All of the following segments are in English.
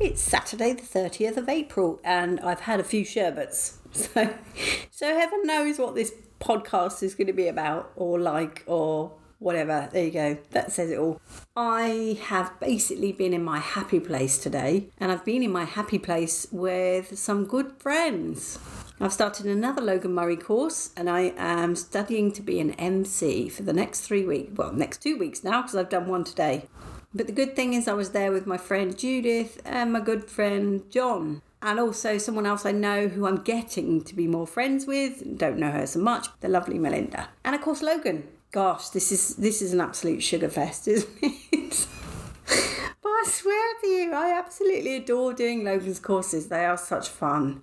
It's Saturday, the 30th of April, and I've had a few sherbets. So, so heaven knows what this podcast is going to be about, or like, or whatever. There you go. That says it all. I have basically been in my happy place today, and I've been in my happy place with some good friends. I've started another Logan Murray course and I am studying to be an MC for the next three weeks. Well, next two weeks now because I've done one today. But the good thing is, I was there with my friend Judith and my good friend John. And also someone else I know who I'm getting to be more friends with. Don't know her so much. The lovely Melinda. And of course Logan. Gosh, this is this is an absolute sugar fest, isn't it? but I swear to you, I absolutely adore doing Logan's courses. They are such fun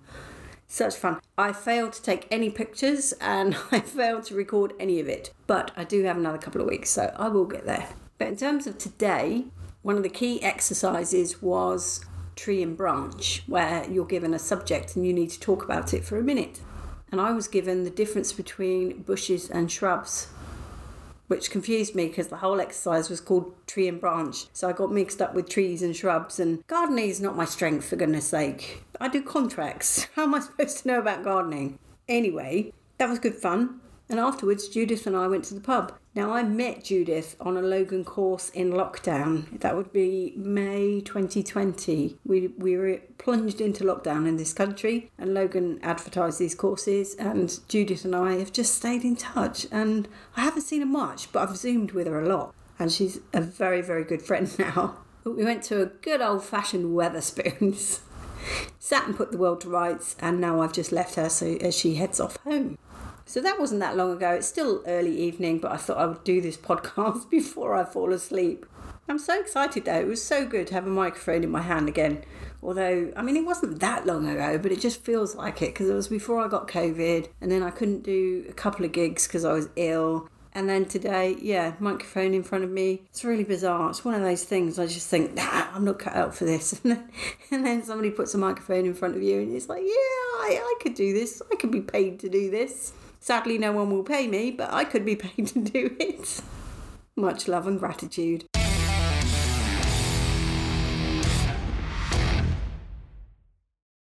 such fun. I failed to take any pictures and I failed to record any of it, but I do have another couple of weeks, so I will get there. But in terms of today, one of the key exercises was tree and branch, where you're given a subject and you need to talk about it for a minute. And I was given the difference between bushes and shrubs which confused me because the whole exercise was called tree and branch. So I got mixed up with trees and shrubs, and gardening is not my strength, for goodness sake. I do contracts. How am I supposed to know about gardening? Anyway, that was good fun. And afterwards, Judith and I went to the pub. Now, I met Judith on a Logan course in lockdown. That would be May 2020. We, we were plunged into lockdown in this country, and Logan advertised these courses. And Judith and I have just stayed in touch. And I haven't seen her much, but I've Zoomed with her a lot. And she's a very, very good friend now. But we went to a good old fashioned Wetherspoons. Sat and put the world to rights, and now I've just left her so as she heads off home. So that wasn't that long ago. It's still early evening, but I thought I would do this podcast before I fall asleep. I'm so excited though. It was so good to have a microphone in my hand again. Although, I mean, it wasn't that long ago, but it just feels like it because it was before I got COVID and then I couldn't do a couple of gigs because I was ill. And then today, yeah, microphone in front of me. It's really bizarre. It's one of those things I just think, nah, I'm not cut out for this. And then, and then somebody puts a microphone in front of you and it's like, yeah, I, I could do this. I could be paid to do this. Sadly, no one will pay me, but I could be paid to do it. Much love and gratitude.